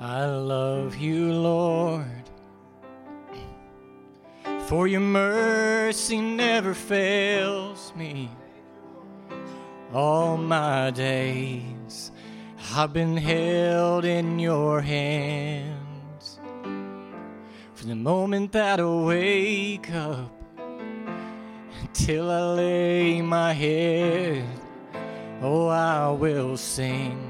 I love you, Lord. For your mercy never fails me. All my days I've been held in your hands. From the moment that I wake up until I lay my head, oh, I will sing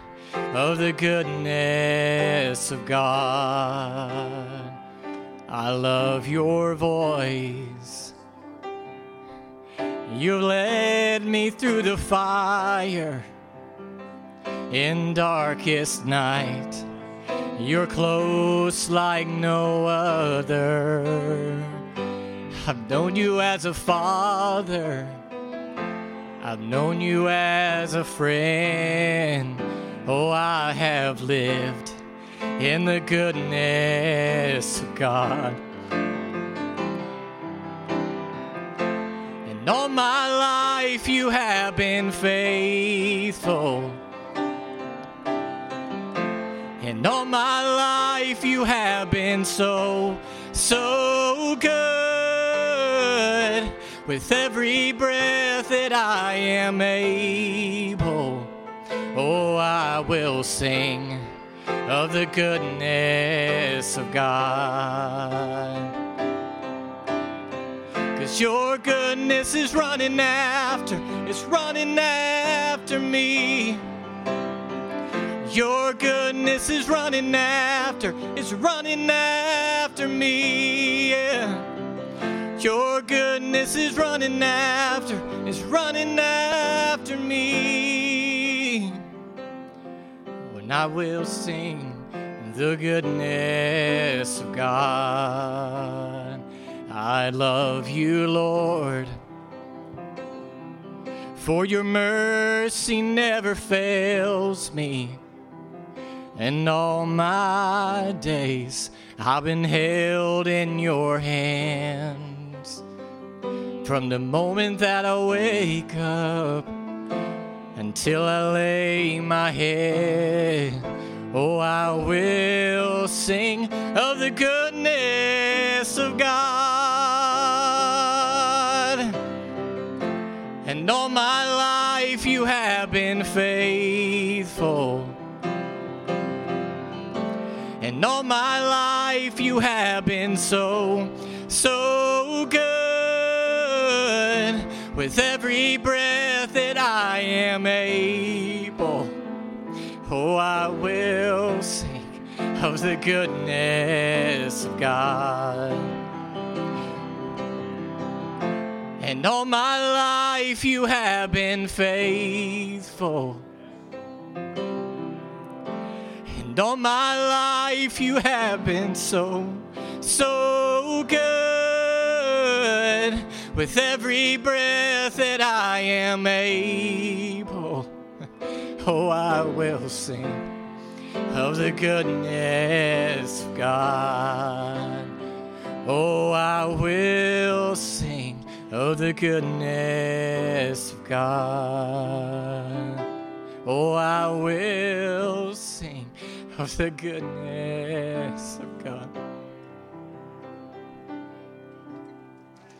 of the goodness of God. I love your voice. You've led me through the fire in darkest night. You're close like no other. I've known you as a father. I've known you as a friend. Oh, I have lived in the goodness of God. And all my life you have been faithful. And all my life you have been so, so good. With every breath that I am able, oh, I will sing of the goodness of God. Cause your goodness is running after, it's running after me. Your goodness is running after, it's running after me. Yeah. Your goodness is running after, it's running after me. When I will sing the goodness of God. I love you, Lord. For your mercy never fails me. And all my days I've been held in your hands. From the moment that I wake up until I lay my head, oh, I will sing of the goodness of God. And all my life you have been faithful. And all my life you have been so, so good. With every breath that I am able, oh, I will sing of the goodness of God. And all my life you have been faithful. And all my life you have been so, so good. With every breath that I am able, oh, I will sing of the goodness of God. Oh, I will sing of the goodness of God. Oh, I will sing of the goodness of God.